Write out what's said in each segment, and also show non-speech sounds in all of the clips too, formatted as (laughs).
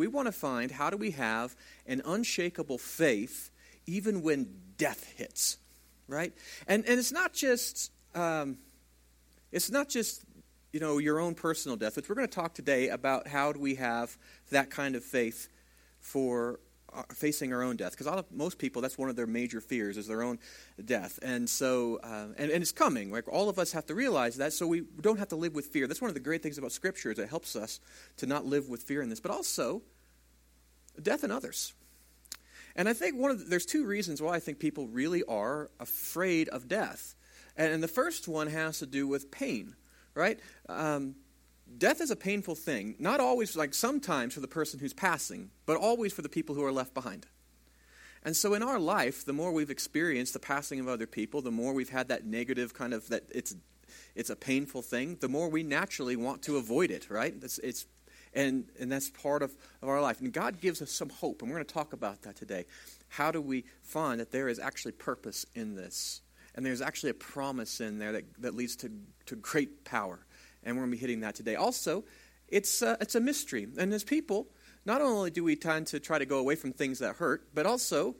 we want to find how do we have an unshakable faith even when death hits, right? And, and it's not just. Um, it's not just you know your own personal death, which we're going to talk today about how do we have that kind of faith for facing our own death because most people that's one of their major fears is their own death. And so uh, and, and it's coming like all of us have to realize that so we don't have to live with fear. That's one of the great things about scripture is it helps us to not live with fear in this but also death in others. And i think one of the, there's two reasons why i think people really are afraid of death. And, and the first one has to do with pain right? Um, death is a painful thing, not always, like sometimes for the person who's passing, but always for the people who are left behind. And so in our life, the more we've experienced the passing of other people, the more we've had that negative kind of that it's it's a painful thing, the more we naturally want to avoid it, right? It's, it's and and that's part of, of our life. And God gives us some hope, and we're going to talk about that today. How do we find that there is actually purpose in this? And there's actually a promise in there that, that leads to, to great power and we're going to be hitting that today. Also, it's, uh, it's a mystery. And as people, not only do we tend to try to go away from things that hurt, but also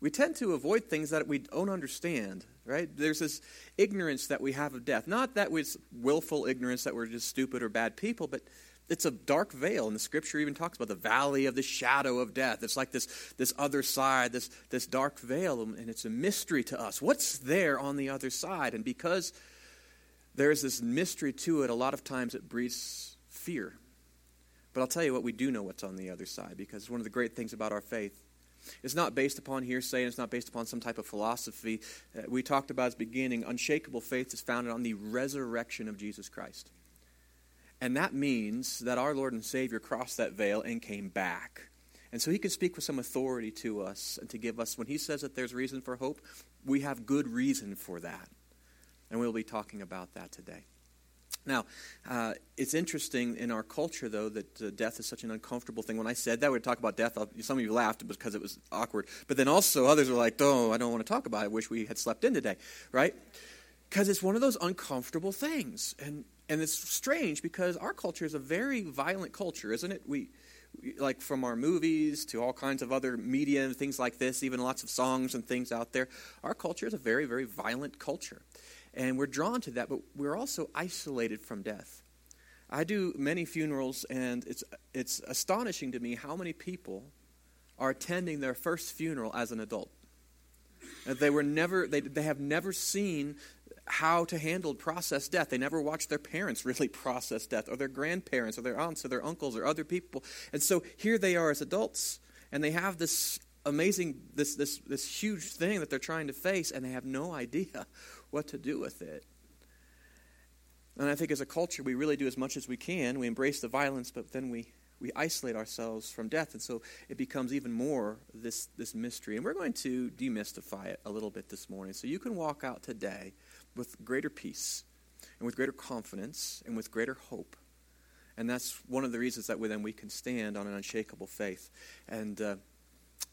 we tend to avoid things that we don't understand, right? There's this ignorance that we have of death. Not that it's willful ignorance that we're just stupid or bad people, but it's a dark veil. And the scripture even talks about the valley of the shadow of death. It's like this, this other side, this, this dark veil, and it's a mystery to us. What's there on the other side? And because there's this mystery to it. A lot of times it breeds fear. But I'll tell you what, we do know what's on the other side because one of the great things about our faith it's not based upon hearsay and it's not based upon some type of philosophy. Uh, we talked about at the beginning, unshakable faith is founded on the resurrection of Jesus Christ. And that means that our Lord and Savior crossed that veil and came back. And so he can speak with some authority to us and to give us, when he says that there's reason for hope, we have good reason for that. And we'll be talking about that today. Now, uh, it's interesting in our culture, though, that uh, death is such an uncomfortable thing. When I said that, we'd talk about death. Some of you laughed because it was awkward. But then also, others were like, oh, I don't want to talk about it. I wish we had slept in today, right? Because it's one of those uncomfortable things. And, and it's strange because our culture is a very violent culture, isn't it? We, like from our movies to all kinds of other media and things like this, even lots of songs and things out there. Our culture is a very, very violent culture. And we're drawn to that, but we're also isolated from death. I do many funerals, and it's, it's astonishing to me how many people are attending their first funeral as an adult. They were never, they, they have never seen how to handle process death. They never watched their parents (laughs) really process death, or their grandparents, or their aunts, or their uncles, or other people. And so here they are as adults, and they have this amazing, this, this, this huge thing that they're trying to face, and they have no (laughs) idea what to do with it. And I think as a culture, we really do as much as we can. We embrace the violence, but then we, we isolate ourselves from death. And so it becomes even more this, this mystery. And we're going to demystify it a little bit this morning. So you can walk out today with greater peace and with greater confidence and with greater hope. And that's one of the reasons that we, then we can stand on an unshakable faith. And, uh,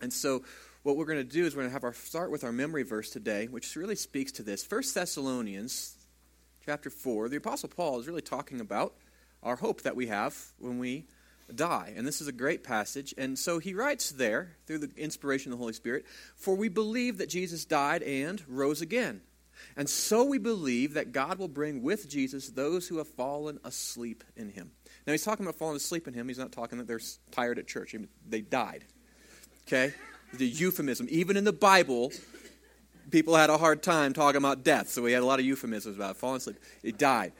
and so what we're going to do is we're going to have our start with our memory verse today, which really speaks to this. First Thessalonians chapter 4, the Apostle Paul is really talking about our hope that we have when we die. And this is a great passage. And so he writes there, through the inspiration of the Holy Spirit, For we believe that Jesus died and rose again. And so we believe that God will bring with Jesus those who have fallen asleep in him. Now he's talking about falling asleep in him. He's not talking that they're tired at church. They died. Okay? The euphemism. Even in the Bible, people had a hard time talking about death, so we had a lot of euphemisms about it. falling asleep. He died.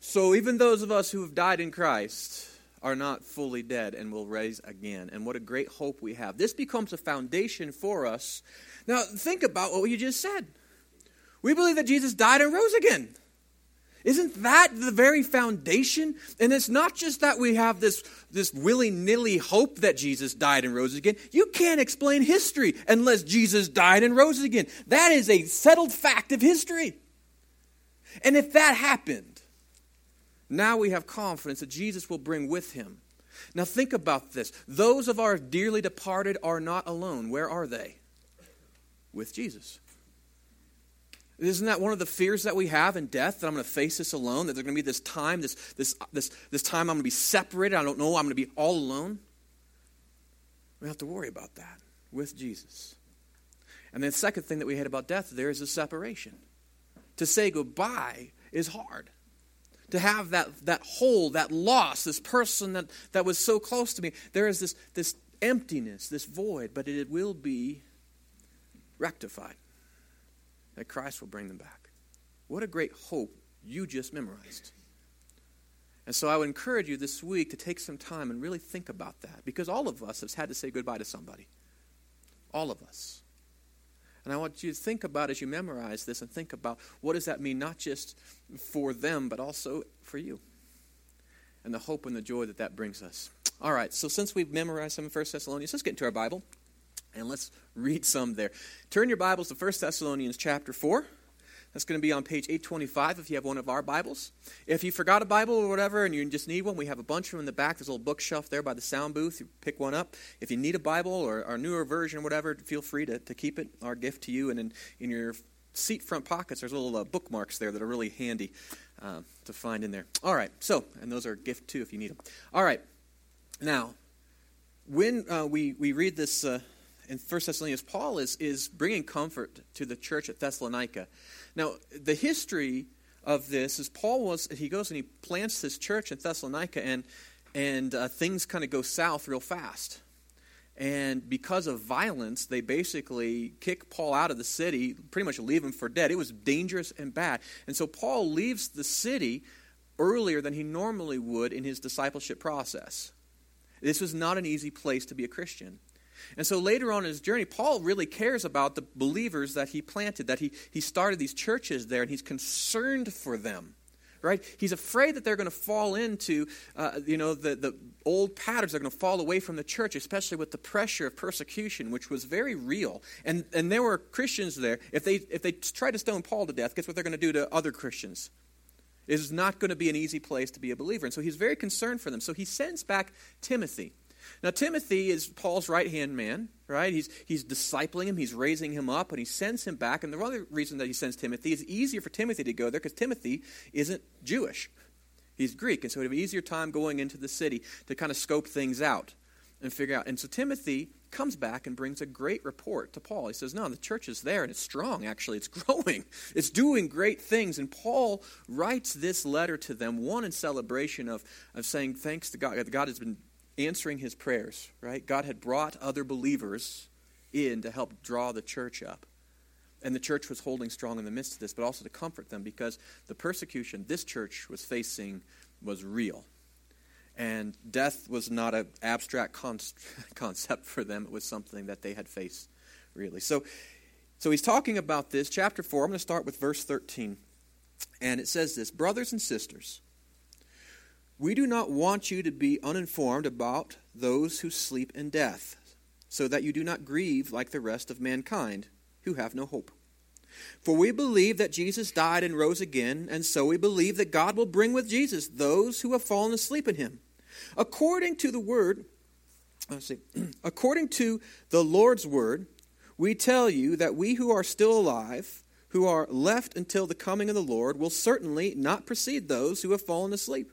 So even those of us who have died in Christ are not fully dead and will raise again. And what a great hope we have. This becomes a foundation for us. Now, think about what you just said. We believe that Jesus died and rose again. Isn't that the very foundation? And it's not just that we have this, this willy nilly hope that Jesus died and rose again. You can't explain history unless Jesus died and rose again. That is a settled fact of history. And if that happened, now we have confidence that Jesus will bring with him. Now think about this. Those of our dearly departed are not alone. Where are they? With Jesus. Isn't that one of the fears that we have in death? That I'm going to face this alone, that there's going to be this time, this, this, this, this time I'm going to be separated. I don't know, I'm going to be all alone. We have to worry about that with Jesus. And then the second thing that we hate about death, there is a separation. To say goodbye is hard. To have that, that hole, that loss, this person that, that was so close to me, there is this, this emptiness, this void, but it will be rectified. That Christ will bring them back. What a great hope you just memorized. And so I would encourage you this week to take some time and really think about that because all of us have had to say goodbye to somebody. All of us. And I want you to think about as you memorize this and think about what does that mean not just for them but also for you. And the hope and the joy that that brings us. All right, so since we've memorized some of 1 Thessalonians, let's get into our Bible and let's read some there. Turn your Bibles to 1 Thessalonians chapter 4. That's going to be on page 825 if you have one of our Bibles. If you forgot a Bible or whatever and you just need one, we have a bunch of them in the back. There's a little bookshelf there by the sound booth. You pick one up. If you need a Bible or our newer version or whatever, feel free to, to keep it, our gift to you. And in, in your seat front pockets, there's little uh, bookmarks there that are really handy uh, to find in there. All right, so, and those are a gift too if you need them. All right, now, when uh, we, we read this uh, in 1 Thessalonians, Paul is, is bringing comfort to the church at Thessalonica. Now, the history of this is Paul was he goes and he plants this church in Thessalonica, and and uh, things kind of go south real fast. And because of violence, they basically kick Paul out of the city, pretty much leave him for dead. It was dangerous and bad. And so Paul leaves the city earlier than he normally would in his discipleship process. This was not an easy place to be a Christian. And so later on in his journey, Paul really cares about the believers that he planted, that he, he started these churches there, and he's concerned for them. Right? He's afraid that they're going to fall into, uh, you know, the, the old patterns. They're going to fall away from the church, especially with the pressure of persecution, which was very real. And, and there were Christians there. If they, if they tried to stone Paul to death, guess what they're going to do to other Christians? It is not going to be an easy place to be a believer. And so he's very concerned for them. So he sends back Timothy. Now, Timothy is Paul's right hand man, right? He's, he's discipling him, he's raising him up, and he sends him back. And the other reason that he sends Timothy is easier for Timothy to go there because Timothy isn't Jewish. He's Greek, and so he would have an easier time going into the city to kind of scope things out and figure out. And so Timothy comes back and brings a great report to Paul. He says, No, the church is there and it's strong, actually. It's (laughs) growing, it's doing great things. And Paul writes this letter to them, one in celebration of, of saying, Thanks to God. God has been answering his prayers, right? God had brought other believers in to help draw the church up. And the church was holding strong in the midst of this, but also to comfort them because the persecution this church was facing was real. And death was not an abstract con- (laughs) concept for them, it was something that they had faced, really. So, so he's talking about this. Chapter 4, I'm going to start with verse 13. And it says this Brothers and sisters, we do not want you to be uninformed about those who sleep in death, so that you do not grieve like the rest of mankind, who have no hope. For we believe that Jesus died and rose again, and so we believe that God will bring with Jesus those who have fallen asleep in him. According to the word, let's see, (clears throat) according to the Lord's word, we tell you that we who are still alive, who are left until the coming of the Lord, will certainly not precede those who have fallen asleep.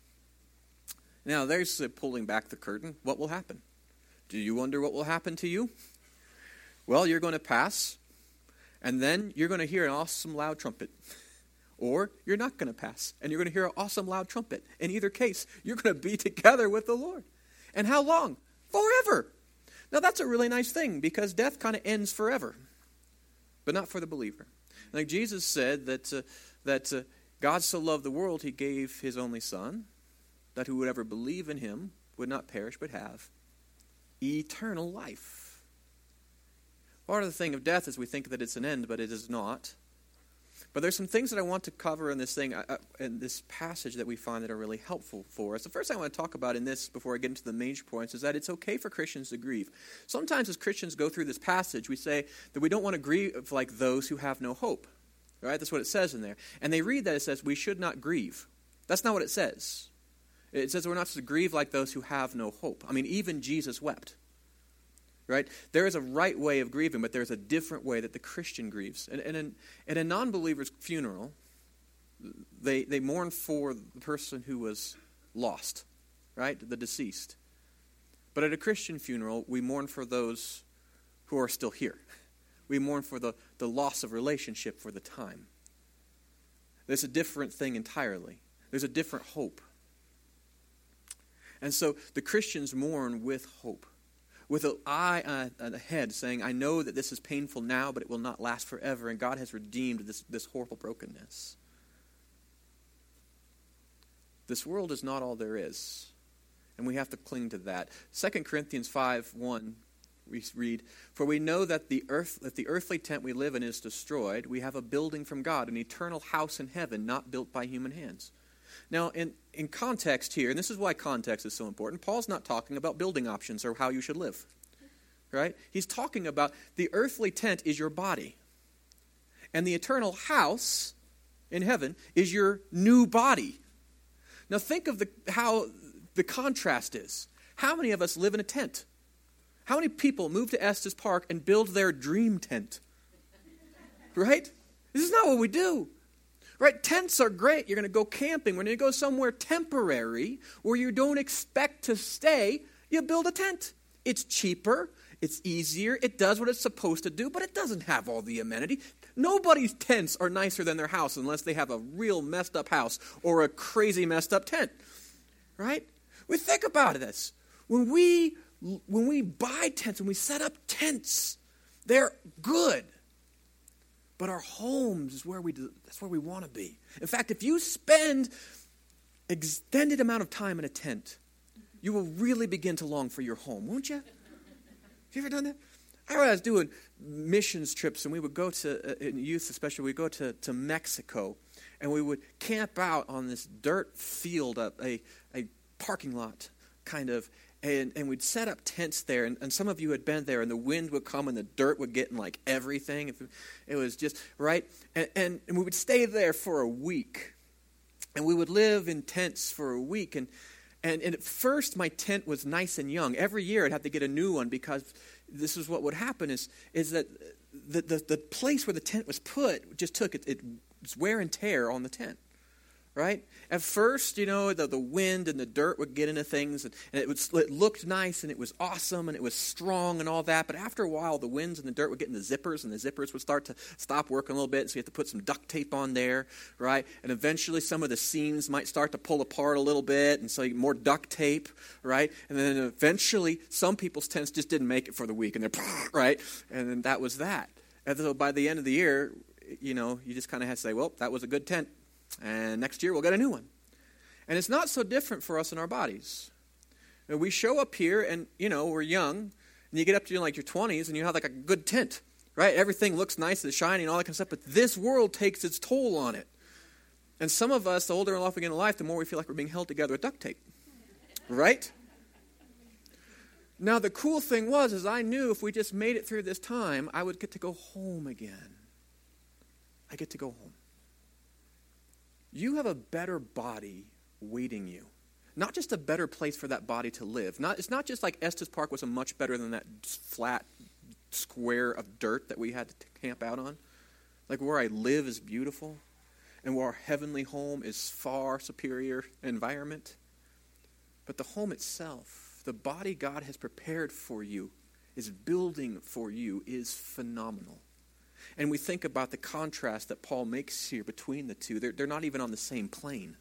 Now, there's uh, pulling back the curtain. What will happen? Do you wonder what will happen to you? Well, you're going to pass, and then you're going to hear an awesome loud trumpet. Or you're not going to pass, and you're going to hear an awesome loud trumpet. In either case, you're going to be together with the Lord. And how long? Forever. Now, that's a really nice thing because death kind of ends forever, but not for the believer. Like Jesus said that, uh, that uh, God so loved the world, he gave his only Son, that who would ever believe in him would not perish but have eternal life. Part of the thing of death is we think that it's an end, but it is not. But there's some things that I want to cover in this thing, uh, uh, in this passage that we find that are really helpful for us. The first thing I want to talk about in this, before I get into the major points, is that it's okay for Christians to grieve. Sometimes as Christians go through this passage, we say that we don't want to grieve like those who have no hope. Right? That's what it says in there. And they read that it says we should not grieve. That's not what it says. It says we're not to grieve like those who have no hope. I mean, even Jesus wept right? There is a right way of grieving, but there's a different way that the Christian grieves. And, in, in a non believer's funeral, they, they mourn for the person who was lost, right? The deceased. But at a Christian funeral, we mourn for those who are still here. We mourn for the, the loss of relationship for the time. There's a different thing entirely. There's a different hope. And so the Christians mourn with hope with an eye uh, uh, ahead, saying, I know that this is painful now, but it will not last forever, and God has redeemed this, this horrible brokenness. This world is not all there is, and we have to cling to that. 2 Corinthians 5 1 we read, For we know that the earth that the earthly tent we live in is destroyed. We have a building from God, an eternal house in heaven, not built by human hands. Now, in, in context here, and this is why context is so important, Paul's not talking about building options or how you should live. Right? He's talking about the earthly tent is your body. And the eternal house in heaven is your new body. Now think of the, how the contrast is. How many of us live in a tent? How many people move to Estes Park and build their dream tent? Right? This is not what we do. Right? Tents are great. You're going to go camping. When you go somewhere temporary where you don't expect to stay, you build a tent. It's cheaper, it's easier, it does what it's supposed to do, but it doesn't have all the amenity. Nobody's tents are nicer than their house unless they have a real messed up house or a crazy messed up tent. Right? We think about this. When we when we buy tents, when we set up tents, they're good. But our homes is where we do, that's where we want to be. In fact, if you spend extended amount of time in a tent, you will really begin to long for your home, won't you? Have you ever done that? I was doing missions trips, and we would go to, uh, in youth especially, we go to, to Mexico, and we would camp out on this dirt field, a, a, a parking lot kind of, and, and we'd set up tents there and, and, some of you had been there and the wind would come and the dirt would get in like everything. It was just right? And, and, and, we would stay there for a week. And we would live in tents for a week. And, and, and at first my tent was nice and young. Every year i'd have to get a new one because this is what would happen is, is that the, the, the place where the tent was put just took it, it wear and tear on the tent right? At first, you know, the, the wind and the dirt would get into things, and, and it, would, it looked nice, and it was awesome, and it was strong, and all that. But after a while, the winds and the dirt would get in the zippers, and the zippers would start to stop working a little bit, so you have to put some duct tape on there, right? And eventually, some of the seams might start to pull apart a little bit, and so more duct tape, right? And then eventually, some people's tents just didn't make it for the week, and they're, (laughs) right? And then that was that. And so by the end of the year, you know, you just kind of have to say, well, that was a good tent and next year we'll get a new one. And it's not so different for us in our bodies. We show up here and, you know, we're young, and you get up to like your 20s and you have like a good tent, right? Everything looks nice and shiny and all that kind of stuff, but this world takes its toll on it. And some of us, the older and we get in life, the more we feel like we're being held together with duct tape, right? Now, the cool thing was, is I knew if we just made it through this time, I would get to go home again. I get to go home you have a better body waiting you. Not just a better place for that body to live. Not, it's not just like Estes Park was a much better than that flat square of dirt that we had to camp out on. Like where I live is beautiful, and where our heavenly home is far superior environment. But the home itself, the body God has prepared for you, is building for you, is phenomenal and we think about the contrast that Paul makes here between the two, they're, they're not even on the same plane.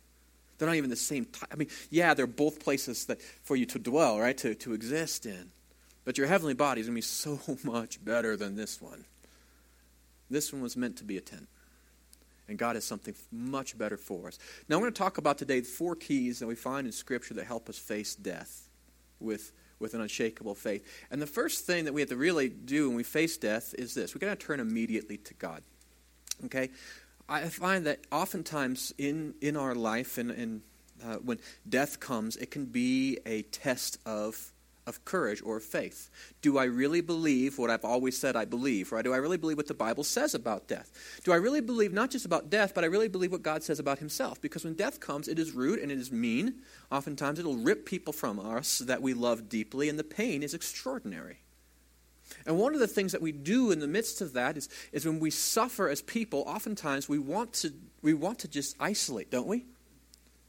They're not even the same. I mean, yeah, they're both places that for you to dwell, right, to, to exist in. But your heavenly body is going to be so (laughs) much better than this one. This one was meant to be a tent. And God has something much better for us. Now, I'm going to talk about today the four keys that we find in Scripture that help us face death with with an unshakable faith. And the first thing that we have to really do when we face death is this we've got to turn immediately to God. Okay? I find that oftentimes in, in our life and, and uh, when death comes, it can be a test of, of courage or faith. Do I really believe what I've always said I believe? Right? Do I really believe what the Bible says about death? Do I really believe not just about death, but I really believe what God says about Himself? Because when death comes, it is rude and it is mean. Oftentimes, it'll rip people from us that we love deeply, and the pain is extraordinary. And one of the things that we do in the midst of that is, is when we suffer as people, oftentimes we want to, we want to just isolate, don't we?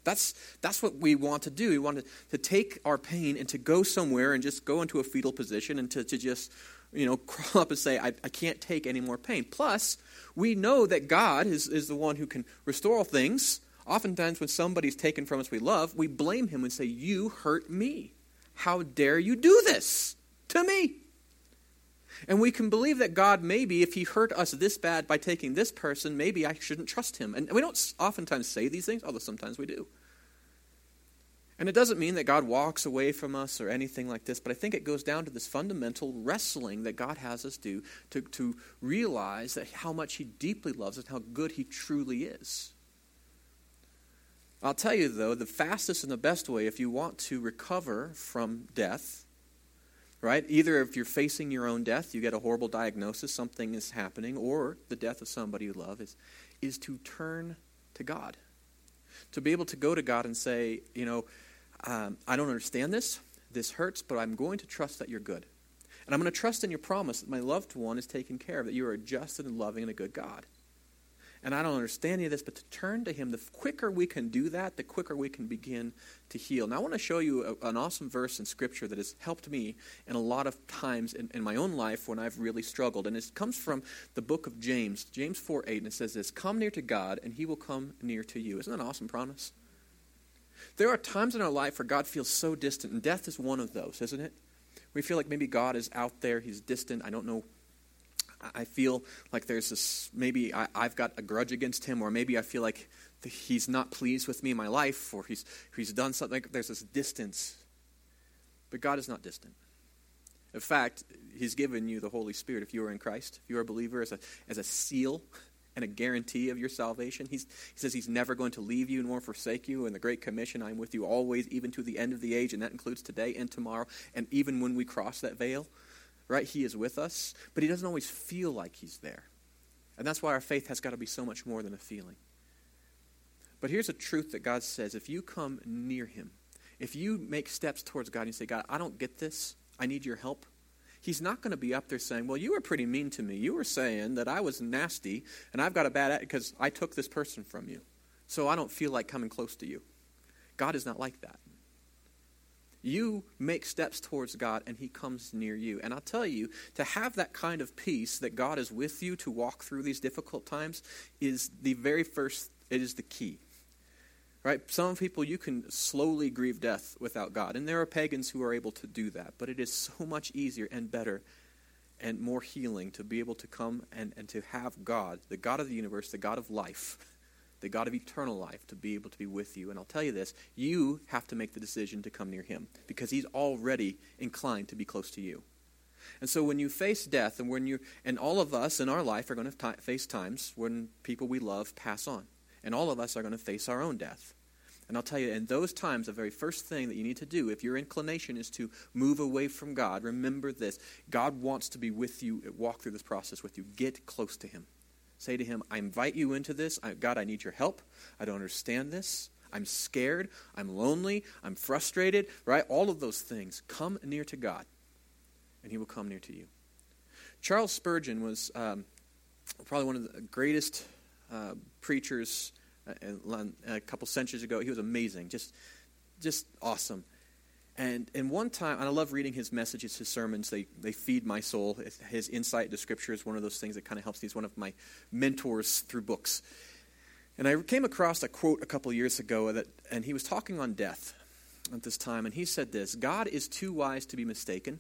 That's, that's what we want to do. We want to, to take our pain and to go somewhere and just go into a fetal position and to, to just, you know, (laughs) crawl up and say, I, I can't take any more pain. Plus, we know that God is, is the one who can restore all things. Oftentimes, when somebody's taken from us we love, we blame him and say, You hurt me. How dare you do this to me? And we can believe that God, maybe, if He hurt us this bad by taking this person, maybe I shouldn't trust Him. And we don't oftentimes say these things, although sometimes we do. And it doesn't mean that God walks away from us or anything like this, but I think it goes down to this fundamental wrestling that God has us do to, to realize that how much He deeply loves us, how good He truly is. I'll tell you, though, the fastest and the best way, if you want to recover from death, right? Either if you're facing your own death, you get a horrible diagnosis, something is happening, or the death of somebody you love, is, is to turn to God. To be able to go to God and say, you know, um, I don't understand this, this hurts, but I'm going to trust that you're good. And I'm going to trust in your promise that my loved one is taken care of, that you are a just and loving and a good God and I don't understand any of this, but to turn to Him, the quicker we can do that, the quicker we can begin to heal. Now, I want to show you a, an awesome verse in Scripture that has helped me in a lot of times in, in, my own life when I've really struggled. And it comes from the book of James, James 4 8, and it says this Come near to God, and He will come near to you. Isn't that an awesome promise? There are times in our life where God feels so distant, and death is one of those, isn't it? We feel like maybe God is out there, He's distant, I don't know I feel like there's this maybe I, have got a grudge against him, or maybe I feel like he's not pleased with me in my life, or he's, he's done something. There's this distance. But God is not distant. In fact, He's given you the Holy Spirit if you are in Christ, if you are a believer, as a, as a seal (laughs) and a guarantee of your salvation. He's, he says He's never going to leave you nor forsake you. In the Great Commission, I'm with you always, even to the end of the age, and that includes today and tomorrow, and even when we cross that veil right? He is with us, but he doesn't always feel like he's there. And that's why our faith has got to be so much more than a feeling. But here's a truth that God says if you come near him, if you make steps towards God and you say, God, I don't get this, I need your help, he's not going to be up there saying, Well, you were pretty mean to me. You were saying that I was nasty and I've got a bad because I took this person from you. So I don't feel like coming close to you. God is not like that. You make steps towards God and He comes near you. And I'll tell you, to have that kind of peace that God is with you to walk through these difficult times is the very first, it is the key. Right? Some people, you can slowly grieve death without God. And there are pagans who are able to do that. But it is so much easier and better and more healing to be able to come and, and to have God, the God of the universe, the God of life the God of eternal life, to be able to be with you. And I'll tell you this you have to make the decision to come near him because he's already inclined to be close to you. And so when you face death, and when you and all of us in our life are going to face times when people we love pass on, and all of us are going to face our own death. And I'll tell you, in those times, the very first thing that you need to do, if your inclination is to move away from God, remember this: God wants to be with you, walk through this process with you. Get close to Him. Say to him, I invite you into this. I, God, I need your help. I don't understand this. I'm scared. I'm lonely. I'm frustrated, right? All of those things. Come near to God, and he will come near to you. Charles Spurgeon was um, probably one of the greatest uh, preachers uh, a couple centuries ago. He was amazing, just, just awesome. And, and one time, and I love reading his messages, his sermons, they, they feed my soul. His insight into Scripture is one of those things that kind of helps me. He's one of my mentors through books. And I came across a quote a couple years ago, that, and he was talking on death at this time, and he said this God is too wise to be mistaken,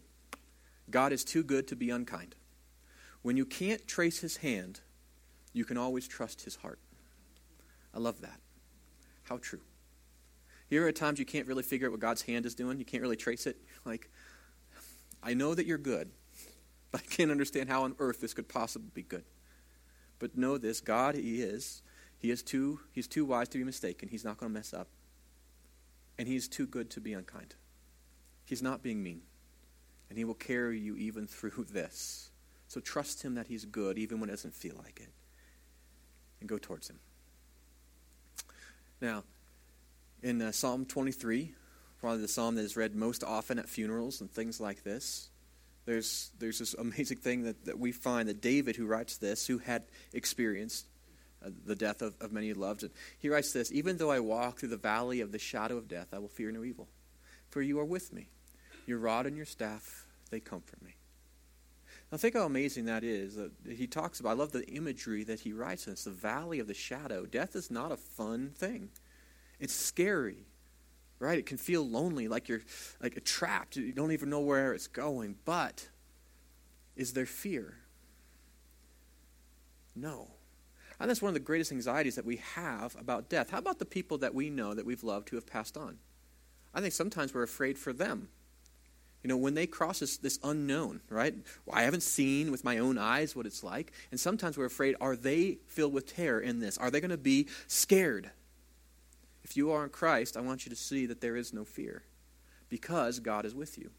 God is too good to be unkind. When you can't trace his hand, you can always trust his heart. I love that. How true. Here are times you can't really figure out what God's hand is doing. You can't really trace it. Like, I know that you're good, but I can't understand how on earth this could possibly be good. But know this God, He is. He is too, he's too wise to be mistaken. He's not going to mess up. And he's too good to be unkind. He's not being mean. And he will carry you even through (laughs) this. So trust him that he's good, even when it doesn't feel like it. And go towards him. Now, in uh, Psalm 23, probably the psalm that is read most often at funerals and things like this, there's, there's this amazing thing that, that we find that David, who writes this, who had experienced uh, the death of, of many loved, and he writes this Even though I walk through the valley of the shadow of death, I will fear no evil, for you are with me. Your rod and your staff, they comfort me. Now, think how amazing that is. Uh, he talks about, I love the imagery that he writes in. It's the valley of the shadow. Death is not a fun thing, it's scary, right? It can feel lonely, like you're like trapped. You don't even know where it's going. But is there fear? No. And that's one of the greatest anxieties that we have about death. How about the people that we know that we've loved who have passed on? I think sometimes we're afraid for them. You know, when they cross this, this unknown, right? Well, I haven't seen with my own eyes what it's like. And sometimes we're afraid are they filled with terror in this? Are they going to be scared? If you are in Christ, I want you to see that there is no fear because God is with you.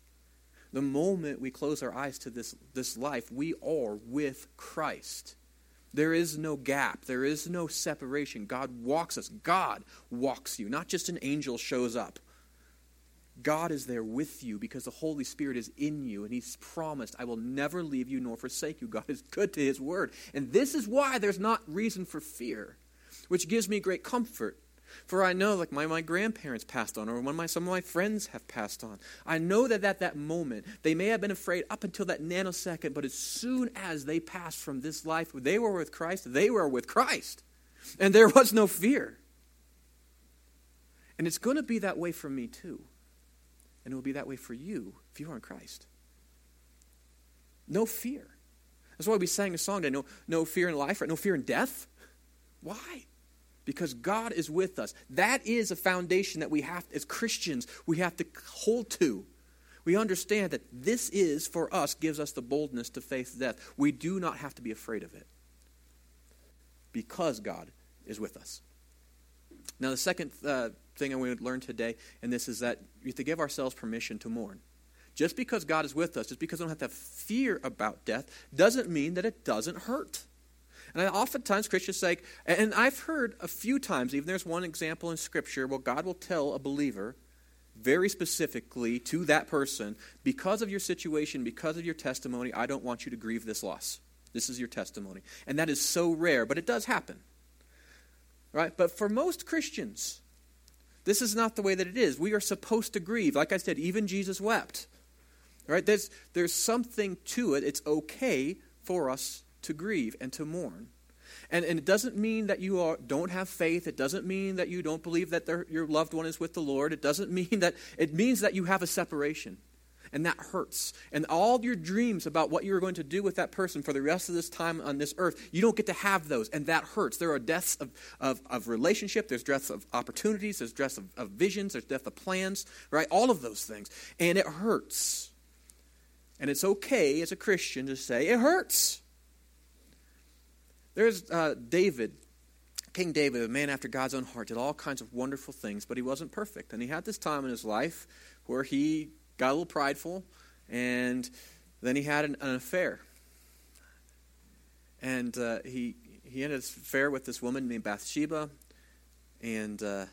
The moment we close our eyes to this, this life, we are with Christ. There is no gap. There is no separation. God walks us. God walks you. Not just an angel shows up. God is there with you because the Holy Spirit is in you, and He's promised, I will never leave you nor forsake you. God is good to His word. And this is why there's not reason for fear, which gives me great comfort. For I know, like my, my grandparents passed on, or when my, some of my friends have passed on, I know that at that moment, they may have been afraid up until that nanosecond, but as soon as they passed from this life, they were with Christ, they were with Christ. And there was no fear. And it's going to be that way for me too. And it will be that way for you if you are in Christ. No fear. That's why we sang a song today no, no fear in life, right? no fear in death. Why? Because God is with us. That is a foundation that we have, as Christians, we have to hold to. We understand that this is, for us, gives us the boldness to face death. We do not have to be afraid of it because God is with us. Now, the second uh, thing I want to learn today, and this is that we have to give ourselves permission to mourn. Just because God is with us, just because we don't have to have fear about death, doesn't mean that it doesn't hurt. And oftentimes Christians say, and I've heard a few times, even there's one example in Scripture where God will tell a believer very specifically to that person, because of your situation, because of your testimony, I don't want you to grieve this loss. This is your testimony. And that is so rare, but it does happen. Right? But for most Christians, this is not the way that it is. We are supposed to grieve. Like I said, even Jesus wept. Right? There's, there's something to it. It's okay for us to grieve and to mourn. And, and it doesn't mean that you are, don't have faith. It doesn't mean that you don't believe that your loved one is with the Lord. It doesn't (laughs) mean that, it means that you have a separation. And that hurts. And all your dreams about what you're going to do with that person for the rest of this time on this earth, you don't get to have those. And that hurts. There are deaths of, of, of relationship, there's deaths of opportunities, there's deaths of, of visions, there's death of plans, right? All of those things. And it hurts. And it's okay as a Christian to say, it hurts. There's uh, David, King David, a man after God's own heart, did all kinds of wonderful things, but he wasn't perfect. And he had this time in his life where he got a little prideful, and then he had an, an affair. And uh, he, he ended his affair with this woman named Bathsheba, and uh,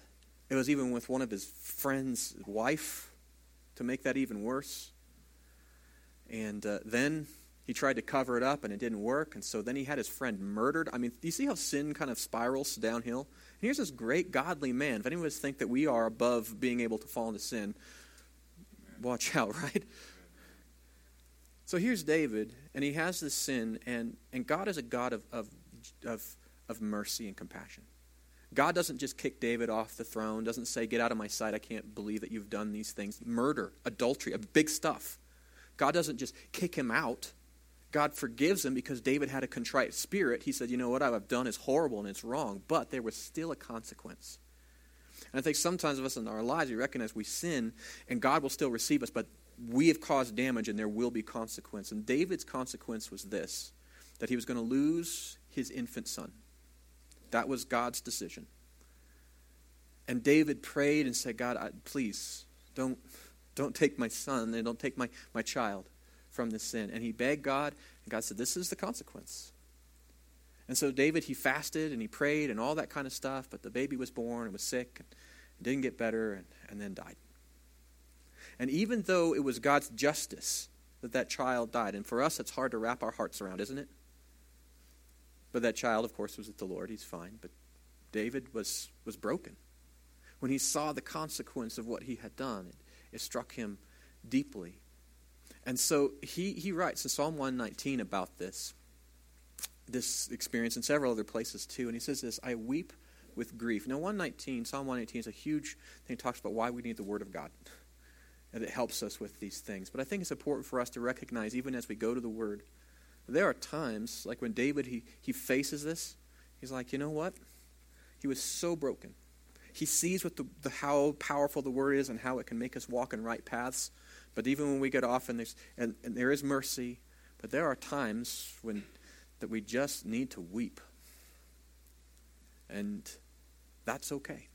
it was even with one of his friend's wife to make that even worse. And uh, then he tried to cover it up and it didn't work. And so then he had his friend murdered. I mean, do you see how sin kind of spirals downhill? And here's this great godly man. If anyone of think that we are above being able to fall into sin, watch (laughs) out, right? So here's David, and he has this sin, and, and God is a God of, of, of, of mercy and compassion. God doesn't just kick David off the throne, doesn't say, Get out of my sight, I can't believe that you've done these things. Murder, adultery, big stuff. God doesn't just kick him out. God forgives him because David had a contrite spirit. He said, You know what I've done is horrible and it's wrong, but there was still a consequence. And I think sometimes of us in our lives, we recognize we sin and God will still receive us, but we have caused damage and there will be consequence. And David's consequence was this that he was going to lose his infant son. That was God's decision. And David prayed and said, God, I, please don't, don't take my son and don't take my, my child from this sin. And he begged God, and God said, This is the consequence. And so David, he fasted and he prayed and all that kind of stuff, but the baby was born and was sick and didn't get better and, and then died. And even though it was God's justice that that child died, and for us it's hard to wrap our hearts around, isn't it? But that child, of course, was with the Lord. He's fine. But David was, was broken. When he saw the consequence of what he had done, it, it struck him deeply. And so he, he writes in Psalm 119 about this this experience in several other places too. And he says this I weep with grief. Now, 119, Psalm 119 is a huge thing. It talks about why we need the Word of God. And it helps us with these things. But I think it's important for us to recognize, even as we go to the Word, there are times, like when David he, he faces this, he's like, you know what? He was so broken. He sees what the, the how powerful the Word is and how it can make us walk in right paths. But even when we get off and, there's, and, and there is mercy, but there are times when that we just need to weep. And that's okay.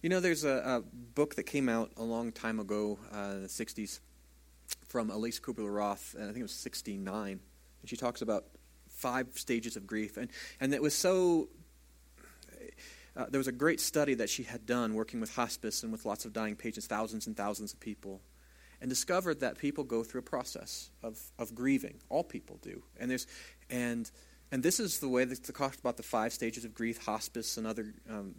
You know, there's a, a book that came out a long time ago, uh, in the 60s, from Elise Kubler-Ross, and I think it was 69. And she talks about five stages of grief. And, and it was so uh, there was a great study that she had done working with hospice and with lots of dying patients, thousands and thousands of people and discovered that people go through a process of, of grieving. All people do. And there's and and this is the way that the talks about the five stages of grief. Hospice and other um,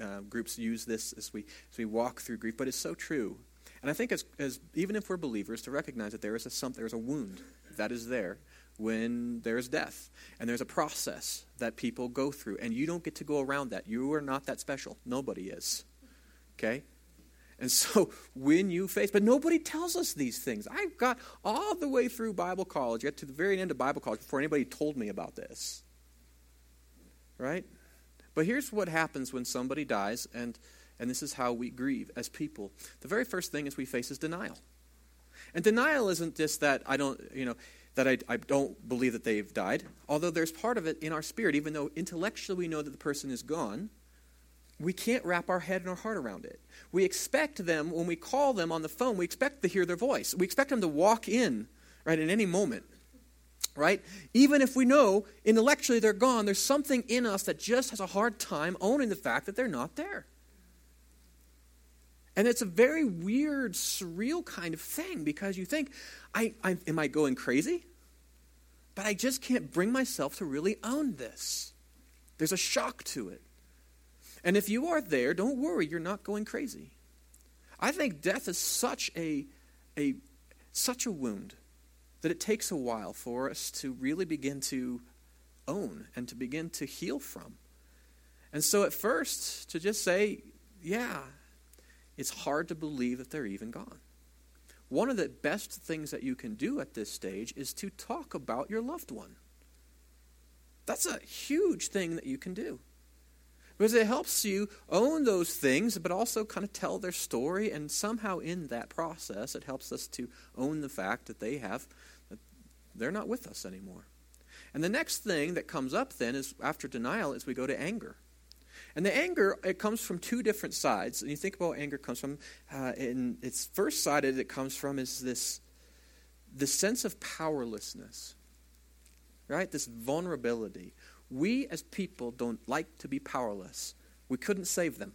uh, groups use this as we as we walk through grief. But it's so true. And I think as, as even if we're believers, to recognize that there is a some, there is a wound that is there when there's death, and there's a process that people go through, and you don't get to go around that. You are not that special. Nobody is. Okay? And (laughs) so when you face, but nobody tells us these things. I got all the way through Bible college, yet to the very end of Bible college, before anybody told me about this. Right? But here's what happens when somebody dies, and, and this is how we grieve as people. The very first thing is we face is denial. And denial isn't just that I don't, you know, that I, I don't believe that they've died, although there's part of it in our spirit, even though intellectually we know that the person is gone we can't wrap our head and our heart around it. We expect them, when we call them on the phone, we expect to hear their voice. We expect them to walk in, right, at any moment, right? Even if we know intellectually they're gone, there's something in us that just has a hard time owning the fact that they're not there. And it's a very weird, surreal kind of thing because you think, I, I, am I going crazy? But I just can't bring myself to really own this. There's a shock to it. And if you are there, don't worry, you're not going crazy. I think death is such a, a, such a wound that it takes a while for us to really begin to own and to begin to heal from. And so at first, to just say, yeah, it's hard to believe that they're even gone. One of the best things that you can do at this stage is to talk about your loved one. That's a huge thing that you can do because it helps you own those things, but also kind of tell their story. And somehow in that process, it helps us to own the fact that they have, that they're not with us anymore. And the next thing that comes up then is after denial is we go to anger. And the anger, it comes from two different sides. And you think about anger comes from, uh, and its first side it comes from is this, this sense of powerlessness, right? This vulnerability we as people don't like to be powerless. We couldn't save them.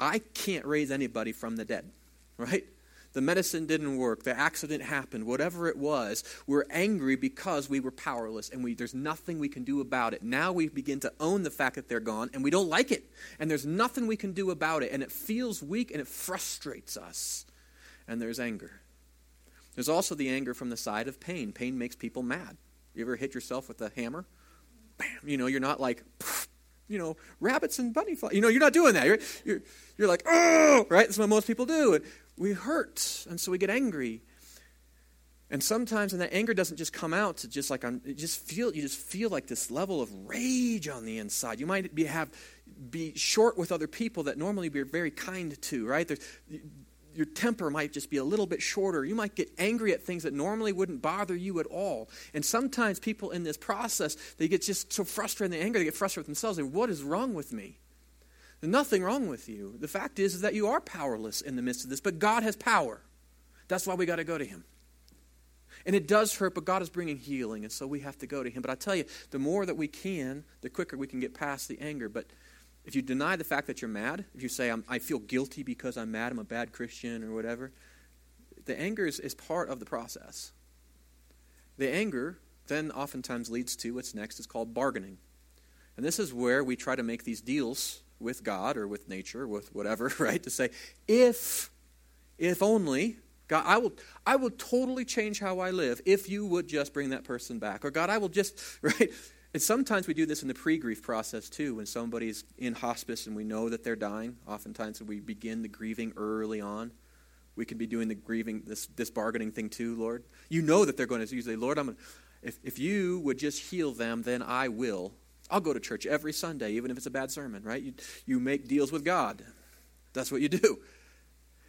I can't raise anybody from the dead, (laughs) right? The medicine didn't work, the accident happened, whatever it was, we're angry because we were powerless and we, there's nothing we can do about it. Now we begin to own the fact that they're gone and we don't like it. And there's nothing we can do about it. And it feels weak and it frustrates us. And there's anger. There's also the anger from the side of pain. Pain makes people mad. You ever hit yourself with a hammer? bam, you know, you're not like, (laughs) you know, rabbits and bunny fly. You know, you're not doing that. You're, you're, you're like, oh, right? That's what most people do. And we hurt, and so we get angry. And sometimes, and that anger doesn't just come out to just like, I'm, just feel, you just feel like this level of rage on the inside. You might be, have, be short with other people that normally we're very kind to, right? There's, your temper might just be a little bit shorter. You might get angry at things that normally wouldn't bother you at all. And sometimes people in this process, they get just so frustrated in the anger, they get frustrated with themselves. They, what is wrong with me? Nothing wrong with you. The fact is, is that you are powerless in the midst of this, but God has power. That's why we got to go to Him. And it does hurt, but God is bringing healing, and so we have to go to Him. But I tell you, the more that we can, the quicker we can get past the anger. But if you deny the fact that you're mad, if you say, i feel guilty because I'm mad, I'm a bad Christian, or whatever, the anger is, is part of the process. The anger then oftentimes leads to what's next is called bargaining. And this is where we try to make these deals with God or with nature, with whatever, (laughs) right? To say, if, if only, God, I will, I will totally change how I live if you would just bring that person back. Or God, I will just, (laughs) right? And sometimes we do this in the pre grief process too, when somebody's in hospice and we know that they're dying. Oftentimes we begin the grieving early on. We can be doing the grieving, this, this bargaining thing too, Lord. You know that they're going to say, Lord, I'm gonna, if, if you would just heal them, then I will. I'll go to church every Sunday, even if it's a bad sermon, right? You, you make deals with God. That's what you do.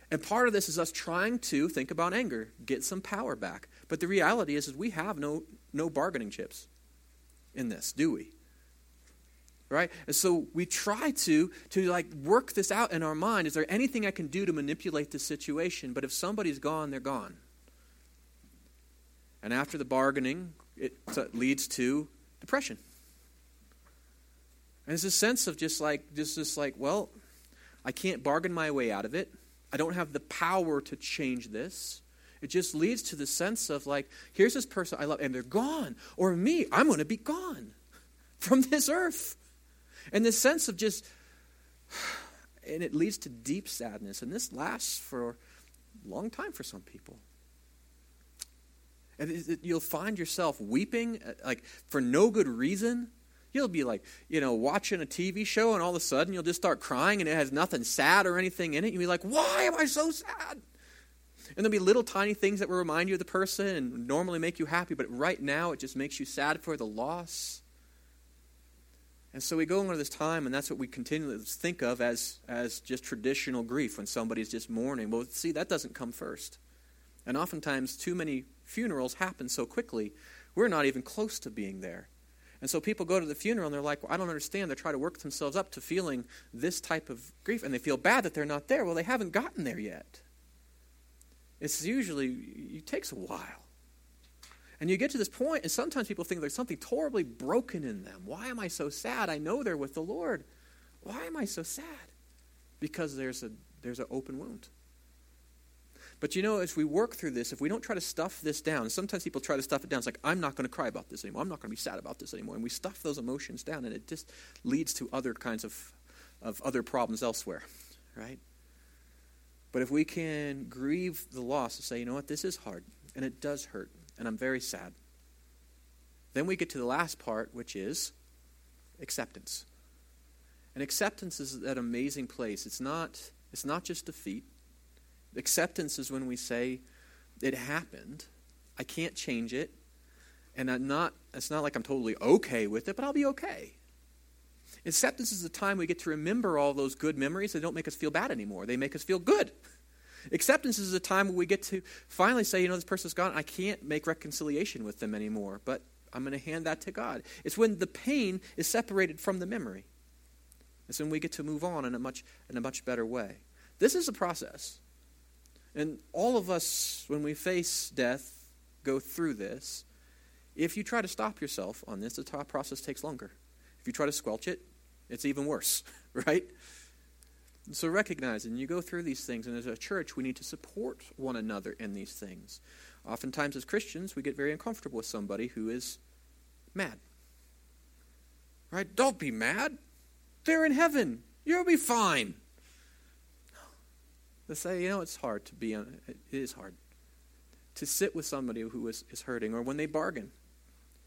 And part of this is us trying to think about anger, get some power back. But the reality is, is we have no, no bargaining chips in this, do we? Right? And so we try to to like work this out in our mind. Is there anything I can do to manipulate this situation? But if somebody's gone, they're gone. And after the bargaining, it leads to depression. And it's a sense of just like just this like, well, I can't bargain my way out of it. I don't have the power to change this. It just leads to the sense of like, here's this person I love, and they're gone. Or me, I'm going to be gone (laughs) from this earth. And this sense of just, (sighs) and it leads to deep sadness. And this lasts for a long time for some people. And you'll find yourself weeping, uh, like, for no good reason. You'll be like, you know, watching a TV show, and all of a sudden you'll just start crying, and it has nothing sad or anything in it. You'll be like, why am I so sad? And there'll be little tiny things that will remind you of the person and normally make you happy, but right now it just makes you sad for the loss. And so we go into this time, and that's what we continually think of as, as just traditional grief when somebody's just mourning. Well, see, that doesn't come first. And oftentimes, too many funerals happen so quickly, we're not even close to being there. And so people go to the funeral and they're like, well, I don't understand. They try to work themselves up to feeling this type of grief, and they feel bad that they're not there. Well, they haven't gotten there yet. It's usually, it takes a while. And you get to this point, and sometimes people think there's something horribly broken in them. Why am I so sad? I know they're with the Lord. Why am I so sad? Because there's a there's an open wound. But you know, as we work through this, if we don't try to stuff this down, sometimes people try to stuff it down. It's like, I'm not going to cry about this anymore. I'm not going to be sad about this anymore. And we stuff those emotions down, and it just leads to other kinds of, of other problems elsewhere, right? But if we can grieve the loss and say, you know what, this is hard, and it does hurt, and I'm very sad, then we get to the last part, which is acceptance. And acceptance is that amazing place. It's not, it's not just defeat. Acceptance is when we say, it happened, I can't change it, and I'm not, it's not like I'm totally okay with it, but I'll be okay. Acceptance is the time we get to remember all those good memories that don't make us feel bad anymore. They make us feel good. Acceptance is a time we get to finally say, you know, this person's gone. I can't make reconciliation with them anymore, but I'm going to hand that to God. It's when the pain is separated from the memory. It's when we get to move on in a much, in a much better way. This is a process. And all of us, when we face death, go through this. If you try to stop yourself on this, the process takes longer. If you try to squelch it, it's even worse, (laughs) right? So recognize, and you go through these things, and as a church, we need to support one another in these things. Oftentimes, as Christians, we get very uncomfortable with somebody who is mad. Right? Don't be mad. They're in heaven. You'll be fine. They say, you know, it's hard to be, it is hard to sit with somebody who is, is hurting, or when they bargain.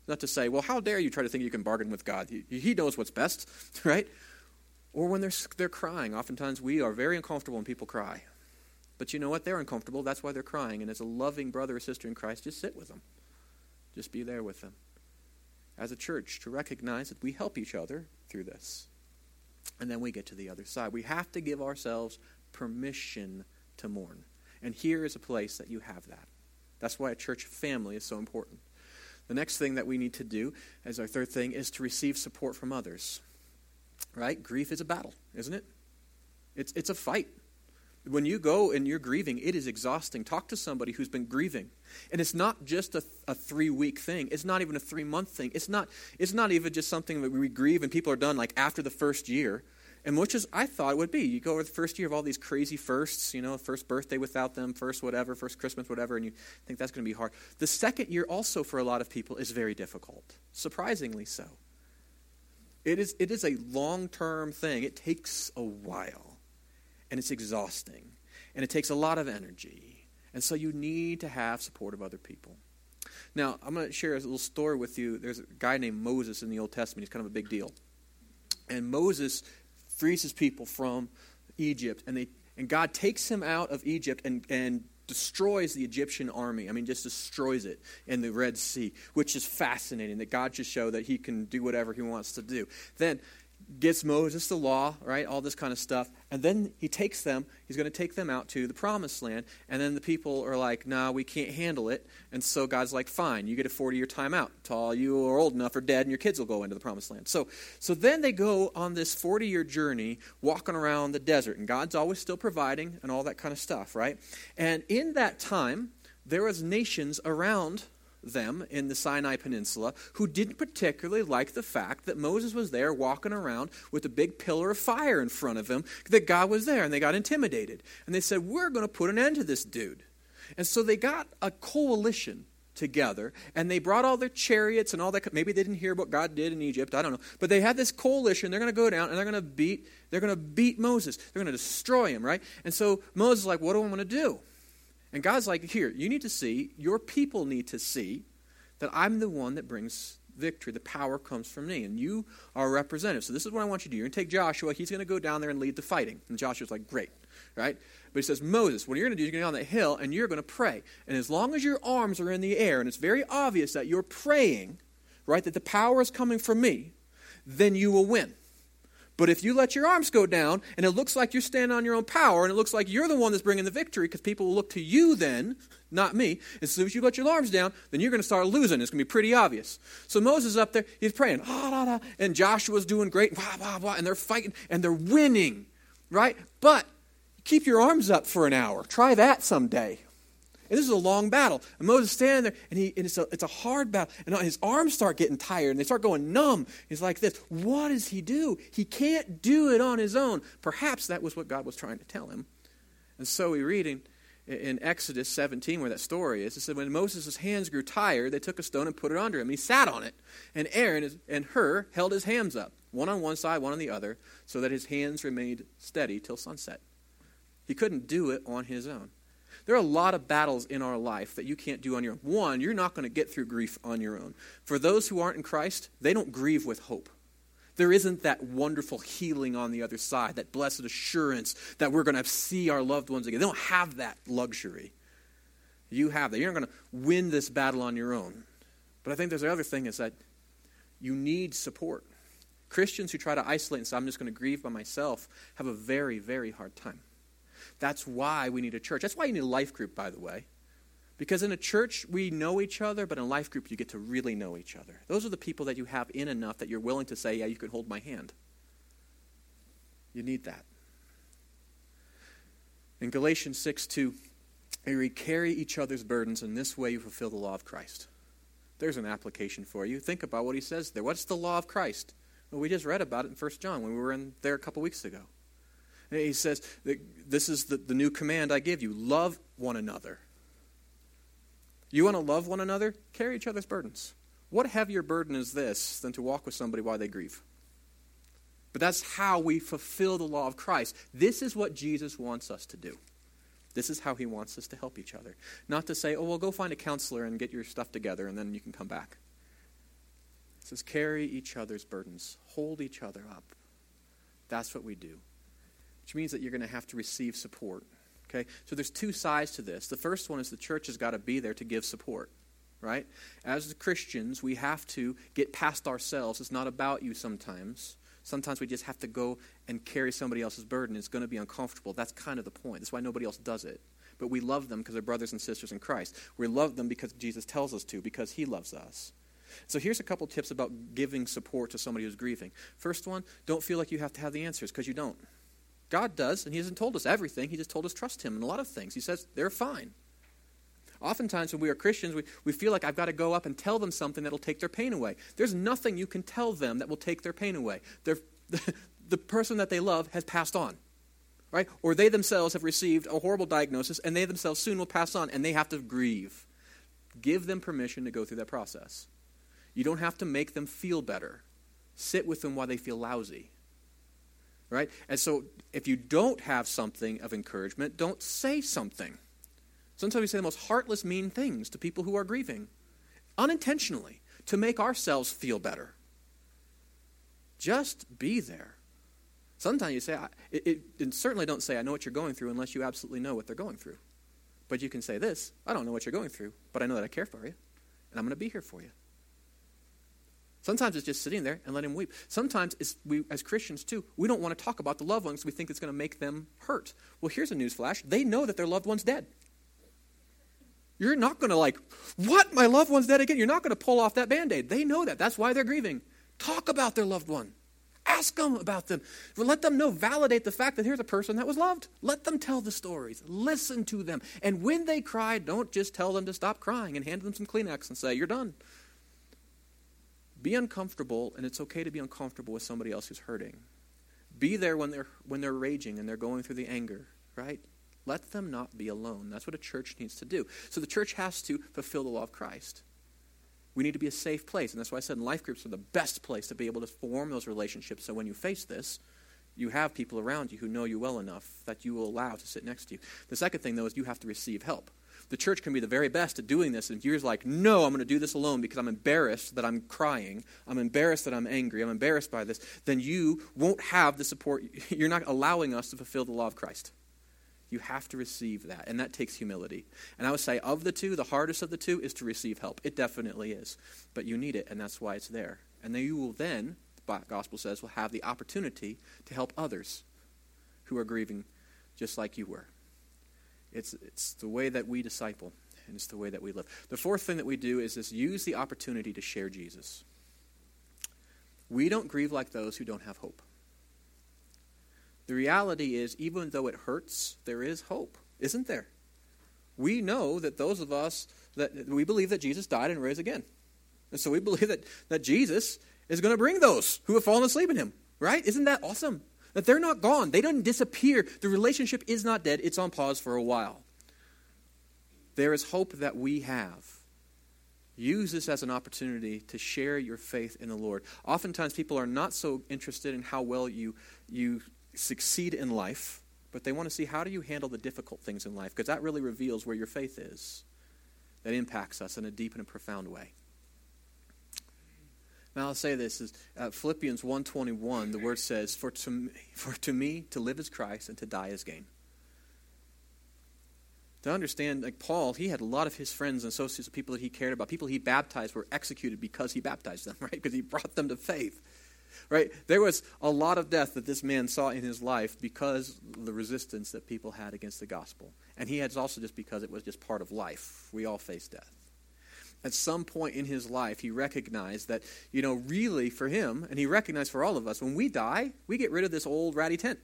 Not to say, well, how dare you try to think you can bargain with God? He, he knows what's best, (laughs) right? Or when they're, they're crying. Oftentimes we are very uncomfortable when people cry. But you know what? They're uncomfortable. That's why they're crying. And as a loving brother or sister in Christ, just sit with them. Just be there with them. As a church, to recognize that we help each other through this. And then we get to the other side. We have to give ourselves permission to mourn. And here is a place that you have that. That's why a church family is so important. The next thing that we need to do, as our third thing, is to receive support from others. Right? Grief is a battle, isn't it? It's, it's a fight. When you go and you're grieving, it is exhausting. Talk to somebody who's been grieving. And it's not just a, a three week thing. It's not even a three month thing. It's not, it's not even just something that we grieve and people are done like after the first year. And which is, I thought it would be. You go over the first year of all these crazy firsts, you know, first birthday without them, first whatever, first Christmas, whatever, and you think that's going to be hard. The second year, also for a lot of people, is very difficult. Surprisingly so. It is, it is a long term thing, it takes a while, and it's exhausting, and it takes a lot of energy. And so you need to have support of other people. Now, I'm going to share a little story with you. There's a guy named Moses in the Old Testament. He's kind of a big deal. And Moses frees his people from Egypt, and, they, and God takes him out of Egypt and, and destroys the Egyptian army. I mean, just destroys it in the Red Sea, which is fascinating that God just show that he can do whatever he wants to do. Then gets Moses the law, right? All this kind of stuff. And then he takes them, he's going to take them out to the promised land. And then the people are like, nah, we can't handle it. And so God's like, fine, you get a 40 year timeout all you are old enough or dead and your kids will go into the promised land. So, so then they go on this 40 year journey walking around the desert. And God's always still providing and all that kind of stuff, right? And in that time, there was nations around them in the Sinai Peninsula who didn't particularly like the fact that Moses was there walking around with a big pillar of fire in front of him, that God was there, and they got intimidated. And they said, We're going to put an end to this dude. And so they got a coalition together and they brought all their chariots and all that maybe they didn't hear what god did in egypt i don't know but they had this coalition they're going to go down and they're going to beat they're going to beat moses they're going to destroy him right and so moses is like what do i want to do and God's like, here, you need to see, your people need to see that I'm the one that brings victory. The power comes from me, and you are a representative. So this is what I want you to do. You're going to take Joshua. He's going to go down there and lead the fighting. And Joshua's like, great, right? But he says, Moses, what you're going to do is you're going to go on that hill, and you're going to pray. And as long as your arms are in the air, and it's very obvious that you're praying, right, that the power is coming from me, then you will win. But if you let your arms go down and it looks like you're standing on your own power and it looks like you're the one that's bringing the victory because people will look to you then, not me. As soon as you let your arms down, then you're going to start losing. It's going to be pretty obvious. So Moses is up there, he's praying, ah, da, da, and Joshua's doing great, blah, blah, blah, and they're fighting and they're winning, right? But keep your arms up for an hour. Try that someday. And this is a long battle. And Moses standing there, and, he, and it's, a, it's a hard battle. And his arms start getting tired, and they start going numb. He's like this. What does he do? He can't do it on his own. Perhaps that was what God was trying to tell him. And so we read in, in Exodus 17, where that story is, it said, When Moses' hands grew tired, they took a stone and put it under him. He sat on it. And Aaron and Hur held his hands up, one on one side, one on the other, so that his hands remained steady till sunset. He couldn't do it on his own. There are a lot of battles in our life that you can't do on your own. One, you're not going to get through grief on your own. For those who aren't in Christ, they don't grieve with hope. There isn't that wonderful healing on the other side, that blessed assurance that we're going to see our loved ones again. They don't have that luxury. You have that. You're not going to win this battle on your own. But I think there's the other thing is that you need support. Christians who try to isolate and say, I'm just going to grieve by myself, have a very, very hard time. That's why we need a church. That's why you need a life group, by the way. Because in a church, we know each other, but in a life group, you get to really know each other. Those are the people that you have in enough that you're willing to say, Yeah, you can hold my hand. You need that. In Galatians 6 2, we carry each other's burdens, and this way you fulfill the law of Christ. There's an application for you. Think about what he says there. What's the law of Christ? Well, we just read about it in 1 John when we were in there a couple weeks ago. He says, This is the, the new command I give you love one another. You want to love one another? Carry each other's burdens. What heavier burden is this than to walk with somebody while they grieve? But that's how we fulfill the law of Christ. This is what Jesus wants us to do. This is how he wants us to help each other. Not to say, oh, well, go find a counselor and get your stuff together and then you can come back. It says, carry each other's burdens, hold each other up. That's what we do which means that you're going to have to receive support. Okay? So there's two sides to this. The first one is the church has got to be there to give support. Right? As Christians, we have to get past ourselves. It's not about you sometimes. Sometimes we just have to go and carry somebody else's burden. It's going to be uncomfortable. That's kind of the point. That's why nobody else does it. But we love them because they're brothers and sisters in Christ. We love them because Jesus tells us to, because he loves us. So here's a couple tips about giving support to somebody who's grieving. First one, don't feel like you have to have the answers because you don't. God does, and He hasn't told us everything. He just told us trust Him in a lot of things. He says they're fine. Oftentimes, when we are Christians, we, we feel like I've got to go up and tell them something that will take their pain away. There's nothing you can tell them that will take their pain away. the, (laughs) the person that they love has passed on, right? Or they themselves have received a horrible diagnosis, and they themselves soon will pass on, and they have to grieve. Give them permission to go through that process. You don't have to make them feel better. Sit with them while they feel lousy. Right? And so if you don't have something of encouragement, don't say something. Sometimes we say the most heartless, mean things to people who are grieving, unintentionally, to make ourselves feel better. Just be there. Sometimes you say, it, it, and certainly don't say, I know what you're going through unless you absolutely know what they're going through. But you can say this I don't know what you're going through, but I know that I care for you, and I'm going to be here for you. Sometimes it's just sitting there and letting them weep. Sometimes, we, as Christians too, we don't want to talk about the loved ones. We think it's going to make them hurt. Well, here's a news flash: they know that their loved one's dead. You're not going to like, what? My loved one's dead again. You're not going to pull off that band aid. They know that. That's why they're grieving. Talk about their loved one. Ask them about them. Let them know, validate the fact that here's a person that was loved. Let them tell the stories. Listen to them. And when they cry, don't just tell them to stop crying and hand them some Kleenex and say, You're done. Be uncomfortable, and it's okay to be uncomfortable with somebody else who's hurting. Be there when they're, when they're raging and they're going through the anger, right? Let them not be alone. That's what a church needs to do. So the church has to fulfill the law of Christ. We need to be a safe place. And that's why I said life groups are the best place to be able to form those relationships. So when you face this, you have people around you who know you well enough that you will allow to sit next to you. The second thing, though, is you have to receive help the church can be the very best at doing this. And if you're like, no, I'm going to do this alone because I'm embarrassed that I'm crying. I'm embarrassed that I'm angry. I'm embarrassed by this. Then you won't have the support. (laughs) You're not allowing us to fulfill the law of Christ. You have to receive that, and that takes humility. And I would say, of the two, the hardest of the two is to receive help. It definitely is. But you need it, and that's why it's there. And then you will then, the gospel says, will have the opportunity to help others who are grieving just like you were. It's, it's the way that we disciple, and it's the way that we live. The fourth thing that we do is this use the opportunity to share Jesus. We don't grieve like those who don't have hope. The reality is, even though it hurts, there is hope, isn't there? We know that those of us that we believe that Jesus died and rose again. And so we believe that, that Jesus is going to bring those who have fallen asleep in him, right? Isn't that awesome? That they're not gone. They don't disappear. The relationship is not dead. It's on pause for a while. There is hope that we have. Use this as an opportunity to share your faith in the Lord. Oftentimes, people are not so interested in how well you, you succeed in life, but they want to see how do you handle the difficult things in life, because that really reveals where your faith is. That impacts us in a deep and a profound way. Now I'll say this is uh, Philippians 1:21 the word says for to me, for to me to live is Christ and to die is gain. To understand like Paul, he had a lot of his friends and associates, people that he cared about, people he baptized were executed because he baptized them, (laughs) right? Because he brought them to faith. Right? There was a lot of death that this man saw in his life because the resistance that people had against the gospel. And he had also just because it was just part of life. We all face death at some point in his life, he recognized that, you know, really for him, and he recognized for all of us, when we die, we get rid of this old ratty tent.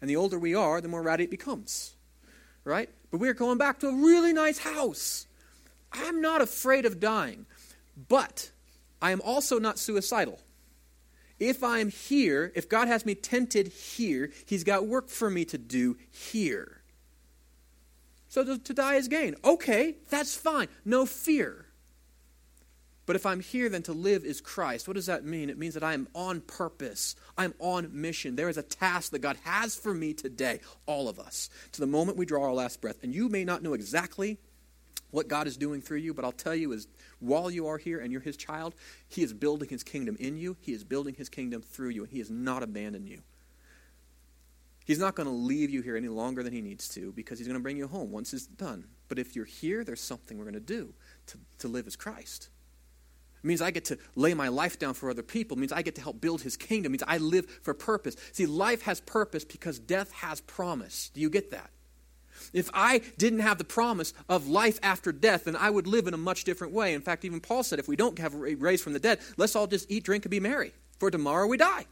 And the older we are, the more ratty it becomes. Right? But we're going back to a really nice house. I'm not afraid of dying, but I am also not suicidal. If I'm here, if God has me tented here, He's got work for me to do here. So to, to die is gain. Okay, that's fine. No fear. But if I'm here, then to live is Christ. What does that mean? It means that I am on purpose. I'm on mission. There is a task that God has for me today, all of us, to the moment we draw our last breath. And you may not know exactly what God is doing through you, but I'll tell you is while you are here and you're his child, he is building his kingdom in you. He is building his kingdom through you, and he has not abandoned you. He's not going to leave you here any longer than he needs to because he's going to bring you home once it's done. But if you're here, there's something we're going to do to, to live as Christ. It means I get to lay my life down for other people. It means I get to help build his kingdom. It means I live for purpose. See, life has purpose because death has promise. Do you get that? If I didn't have the promise of life after death, then I would live in a much different way. In fact, even Paul said, if we don't have raised from the dead, let's all just eat, drink, and be merry, for tomorrow we die.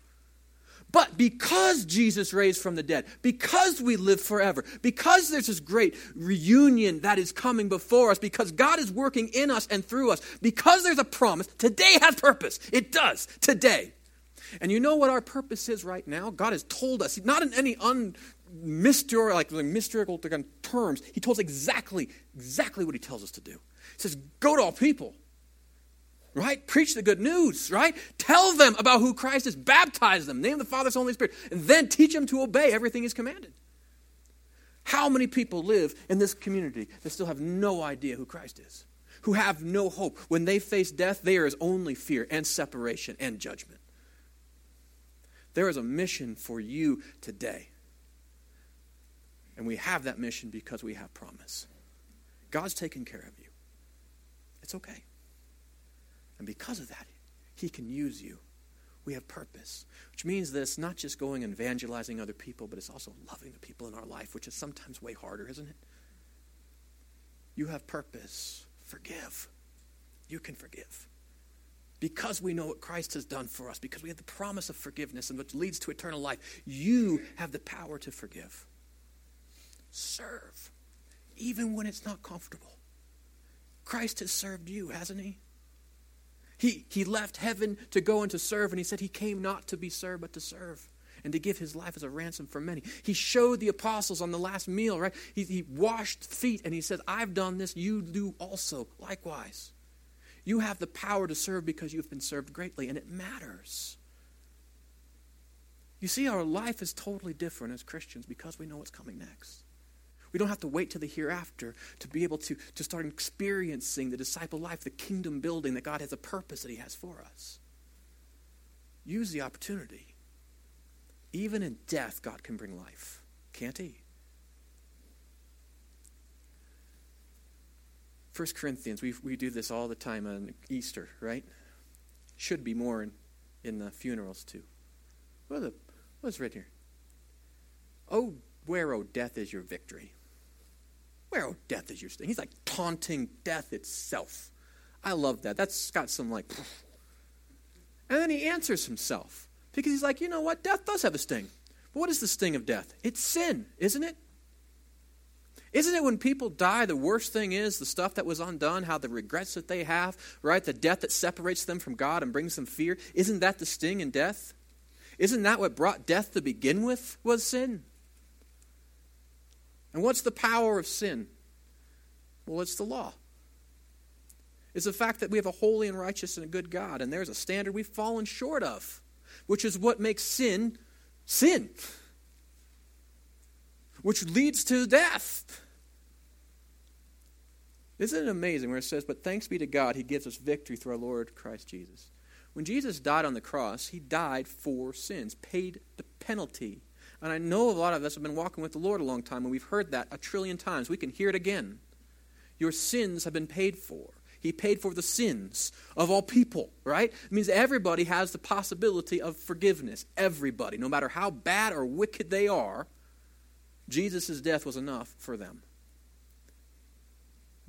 But because Jesus raised from the dead, because we live forever, because there's this great reunion that is coming before us, because God is working in us and through us, because there's a promise, today has purpose. It does, today. And you know what our purpose is right now? God has told us, not in any un, mystical, like mystical terms. He told us exactly, exactly what he tells us to do. He says, go to all people right? Preach the good news, right? Tell them about who Christ is. Baptize them. Name the Father, Son, Holy Spirit. And then teach them to obey everything He's commanded. How many people live in this community that still have no idea who Christ is? Who have no hope. When they face death, there is only fear and separation and judgment. There is a mission for you today. And we have that mission because we have promise. God's taken care of you. It's okay. And because of that, He can use you. We have purpose, which means that it's not just going and evangelizing other people, but it's also loving the people in our life, which is sometimes way harder, isn't it? You have purpose. Forgive. You can forgive. Because we know what Christ has done for us, because we have the promise of forgiveness and which leads to eternal life, you have the power to forgive. Serve, even when it's not comfortable. Christ has served you, hasn't he? He, he left heaven to go and to serve, and he said he came not to be served, but to serve and to give his life as a ransom for many. He showed the apostles on the last meal, right? He, he washed feet, and he said, I've done this, you do also likewise. You have the power to serve because you've been served greatly, and it matters. You see, our life is totally different as Christians because we know what's coming next. We don't have to wait till the hereafter to be able to, to start experiencing the disciple life, the kingdom building that God has a purpose that He has for us. Use the opportunity. Even in death, God can bring life, can't He? 1 Corinthians, we, we do this all the time on Easter, right? Should be more in, in the funerals too. What what's written here? Oh, where, oh, death is your victory. Where, oh, death is your sting. He's like taunting death itself. I love that. That's got some like. (sighs) And then he answers himself because he's like, you know what? Death does have a sting. But what is the sting of death? It's sin, isn't it? Isn't it when people die, the worst thing is the stuff that was undone, how the regrets that they have, right? The death that separates them from God and brings them fear. Isn't that the sting in death? Isn't that what brought death to begin with? Was sin? And what's the power of sin? Well, it's the law. It's the fact that we have a holy and righteous and a good God, and there's a standard we've fallen short of, which is what makes sin sin, which leads to death. Isn't it amazing where it says, But thanks be to God, He gives us victory through our Lord Christ Jesus? When Jesus died on the cross, He died for sins, paid the penalty and I know a lot of us have been walking with the Lord a long time, and we've heard that a trillion times. We can hear it again. Your sins have been paid for. He paid for the sins of all people, right? It means everybody has the possibility of forgiveness. Everybody, no matter how bad or wicked they are, Jesus' death was enough for them.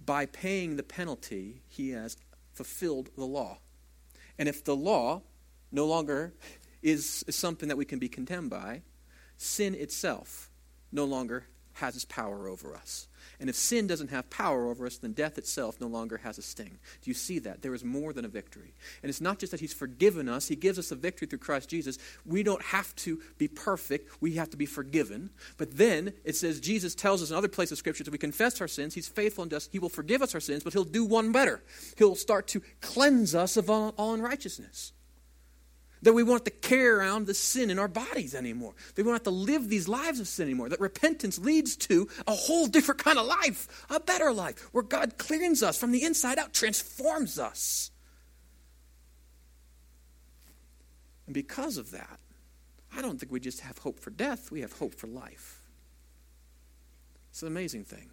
By paying the penalty, he has fulfilled the law. And if the law no longer is, is something that we can be condemned by, sin itself no longer has its power over us. And if sin doesn't have power over us, then death itself no longer has a sting. Do you see that? There is more than a victory. And it's not just that He's forgiven us, He gives us a victory through Christ Jesus. We don't have to be perfect, we have to be forgiven. But then it says, Jesus tells us in other places of Scripture that we confess our sins, He's faithful and just, He will forgive us our sins, but He'll do one better. He'll start to cleanse us of all, all unrighteousness. That we won't have to carry around the sin in our bodies anymore. That we won't have to live these lives of sin anymore. That repentance leads to a whole different kind of life, a better life, where God cleans us from the inside out, transforms us. And because of that, I don't think we just have hope for death, we have hope for life. It's an amazing thing.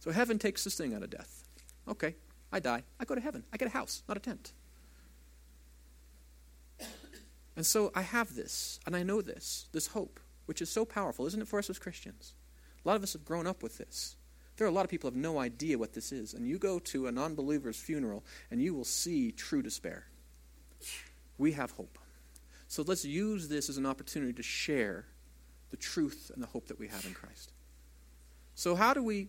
So heaven takes this thing out of death. Okay, I die, I go to heaven. I get a house, not a tent. And so I have this, and I know this, this hope, which is so powerful, isn't it, for us as Christians? A lot of us have grown up with this. There are a lot of people who have no idea what this is. And you go to a non believer's funeral, and you will see true despair. We have hope. So let's use this as an opportunity to share the truth and the hope that we have in Christ. So, how do we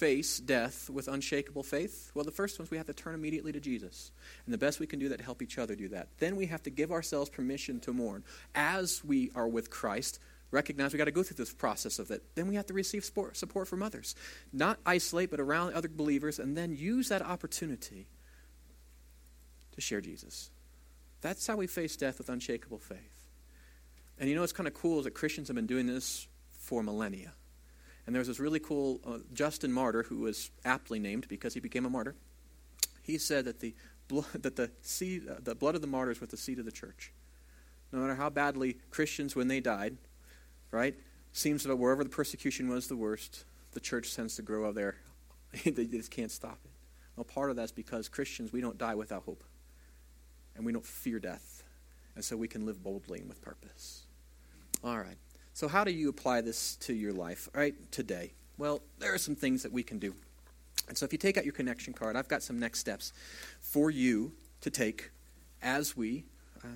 face death with unshakable faith? Well, the first one is we have to turn immediately to Jesus. And the best we can do that to help each other do that. Then we have to give ourselves permission to mourn. As we are with Christ, recognize we got to go through this process of it. Then we have to receive support, support from others. Not isolate, but around other believers, and then use that opportunity to share Jesus. That's how we face death with unshakable faith. And you know what's kind of cool is that Christians have been doing this for millennia. And there was this really cool uh, Justin Martyr, who was aptly named because he became a martyr. He said that the blood, (laughs) that the seed, uh, the blood of the martyrs was the seed of the church. No matter how badly Christians, when they died, right, seems that wherever the persecution was the worst, the church tends to grow up there. (laughs) they just can't stop it. Well, part of that's because Christians, we don't die without hope, and we don't fear death, and so we can live boldly and with purpose. All right. So, how do you apply this to your life, right, today? Well, there are some things that we can do. And so, if you take out your connection card, I've got some next steps for you to take as we uh,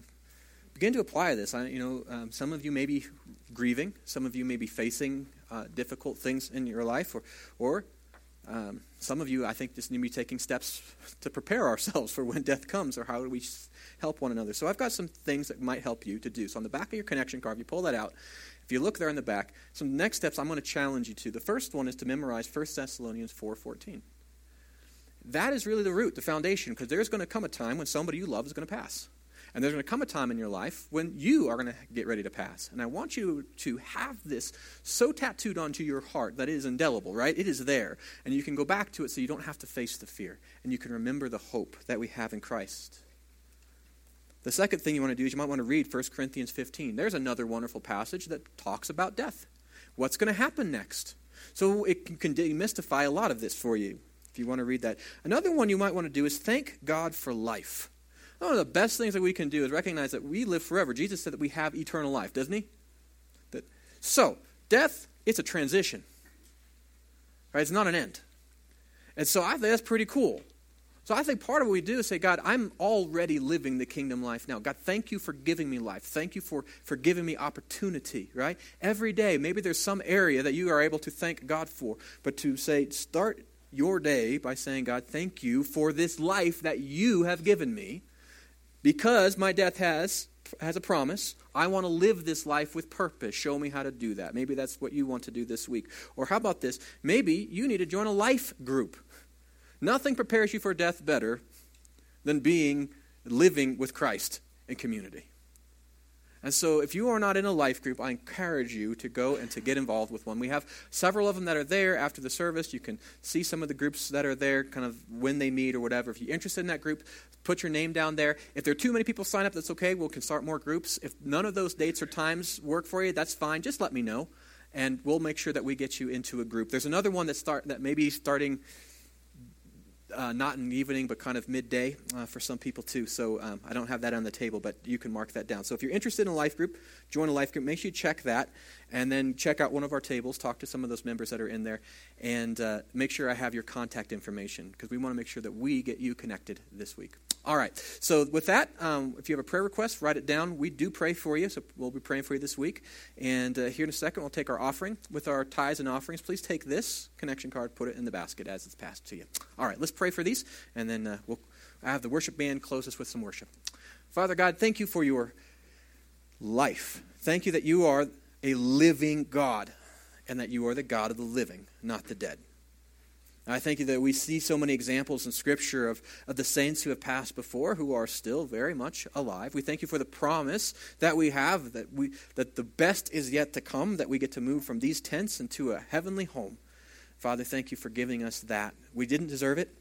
begin to apply this. I, you know, um, some of you may be grieving, some of you may be facing uh, difficult things in your life, or, or um, some of you, I think, just need to be taking steps to prepare ourselves for when death comes, or how do we help one another. So I've got some things that might help you to do. So on the back of your connection card, if you pull that out, if you look there in the back, some next steps I'm going to challenge you to. The first one is to memorize 1 Thessalonians 4.14. That is really the root, the foundation, because there's going to come a time when somebody you love is going to pass. And there's going to come a time in your life when you are going to get ready to pass. And I want you to have this so tattooed onto your heart that it is indelible, right? It is there. And you can go back to it so you don't have to face the fear. And you can remember the hope that we have in Christ. The second thing you want to do is you might want to read 1 Corinthians 15. There's another wonderful passage that talks about death. What's going to happen next? So it can demystify a lot of this for you if you want to read that. Another one you might want to do is thank God for life. One of the best things that we can do is recognize that we live forever. Jesus said that we have eternal life, doesn't he? That, so, death, it's a transition. Right? It's not an end. And so I think that's pretty cool. So I think part of what we do is say, God, I'm already living the kingdom life now. God, thank you for giving me life. Thank you for, for giving me opportunity, right? Every day, maybe there's some area that you are able to thank God for, but to say, start your day by saying, God, thank you for this life that you have given me because my death has has a promise. I want to live this life with purpose. Show me how to do that. Maybe that's what you want to do this week. Or how about this? Maybe you need to join a life group. Nothing prepares you for death better than being living with Christ in community. And so, if you are not in a life group, I encourage you to go and to get involved with one. We have several of them that are there after the service. You can see some of the groups that are there, kind of when they meet or whatever. If you're interested in that group, put your name down there. If there are too many people sign up, that's okay. We can start more groups. If none of those dates or times work for you, that's fine. Just let me know, and we'll make sure that we get you into a group. There's another one that start that may be starting uh, not in the evening, but kind of midday uh, for some people too. So um, I don't have that on the table, but you can mark that down. So if you're interested in a life group, join a life group. Make sure you check that, and then check out one of our tables. Talk to some of those members that are in there, and uh, make sure I have your contact information because we want to make sure that we get you connected this week. All right. So with that, um, if you have a prayer request, write it down. We do pray for you, so we'll be praying for you this week. And uh, here in a second, we'll take our offering. With our tithes and offerings, please take this connection card, put it in the basket as it's passed to you. All right. Let's pray for these, and then uh, we'll have the worship band close us with some worship. Father God, thank you for your life. Thank you that you are a living God, and that you are the God of the living, not the dead. I thank you that we see so many examples in Scripture of, of the saints who have passed before who are still very much alive. We thank you for the promise that we have that, we, that the best is yet to come, that we get to move from these tents into a heavenly home. Father, thank you for giving us that. We didn't deserve it.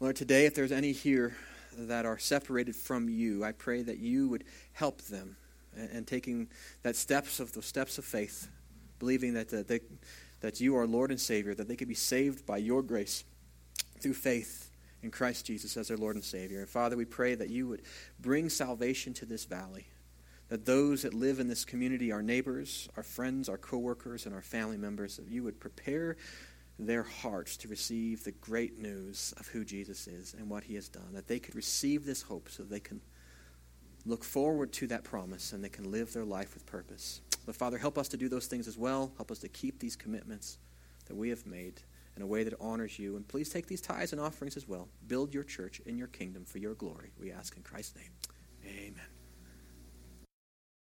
Lord, today, if there's any here that are separated from you, I pray that you would help them and, and taking that steps of the steps of faith, believing that the, they that you are Lord and Savior, that they could be saved by your grace through faith in Christ Jesus as their Lord and Savior. And Father, we pray that you would bring salvation to this valley, that those that live in this community, our neighbors, our friends, our coworkers, and our family members, that you would prepare their hearts to receive the great news of who Jesus is and what he has done, that they could receive this hope so they can look forward to that promise and they can live their life with purpose. But Father, help us to do those things as well. Help us to keep these commitments that we have made in a way that honors you. And please take these tithes and offerings as well. Build your church in your kingdom for your glory. We ask in Christ's name. Amen.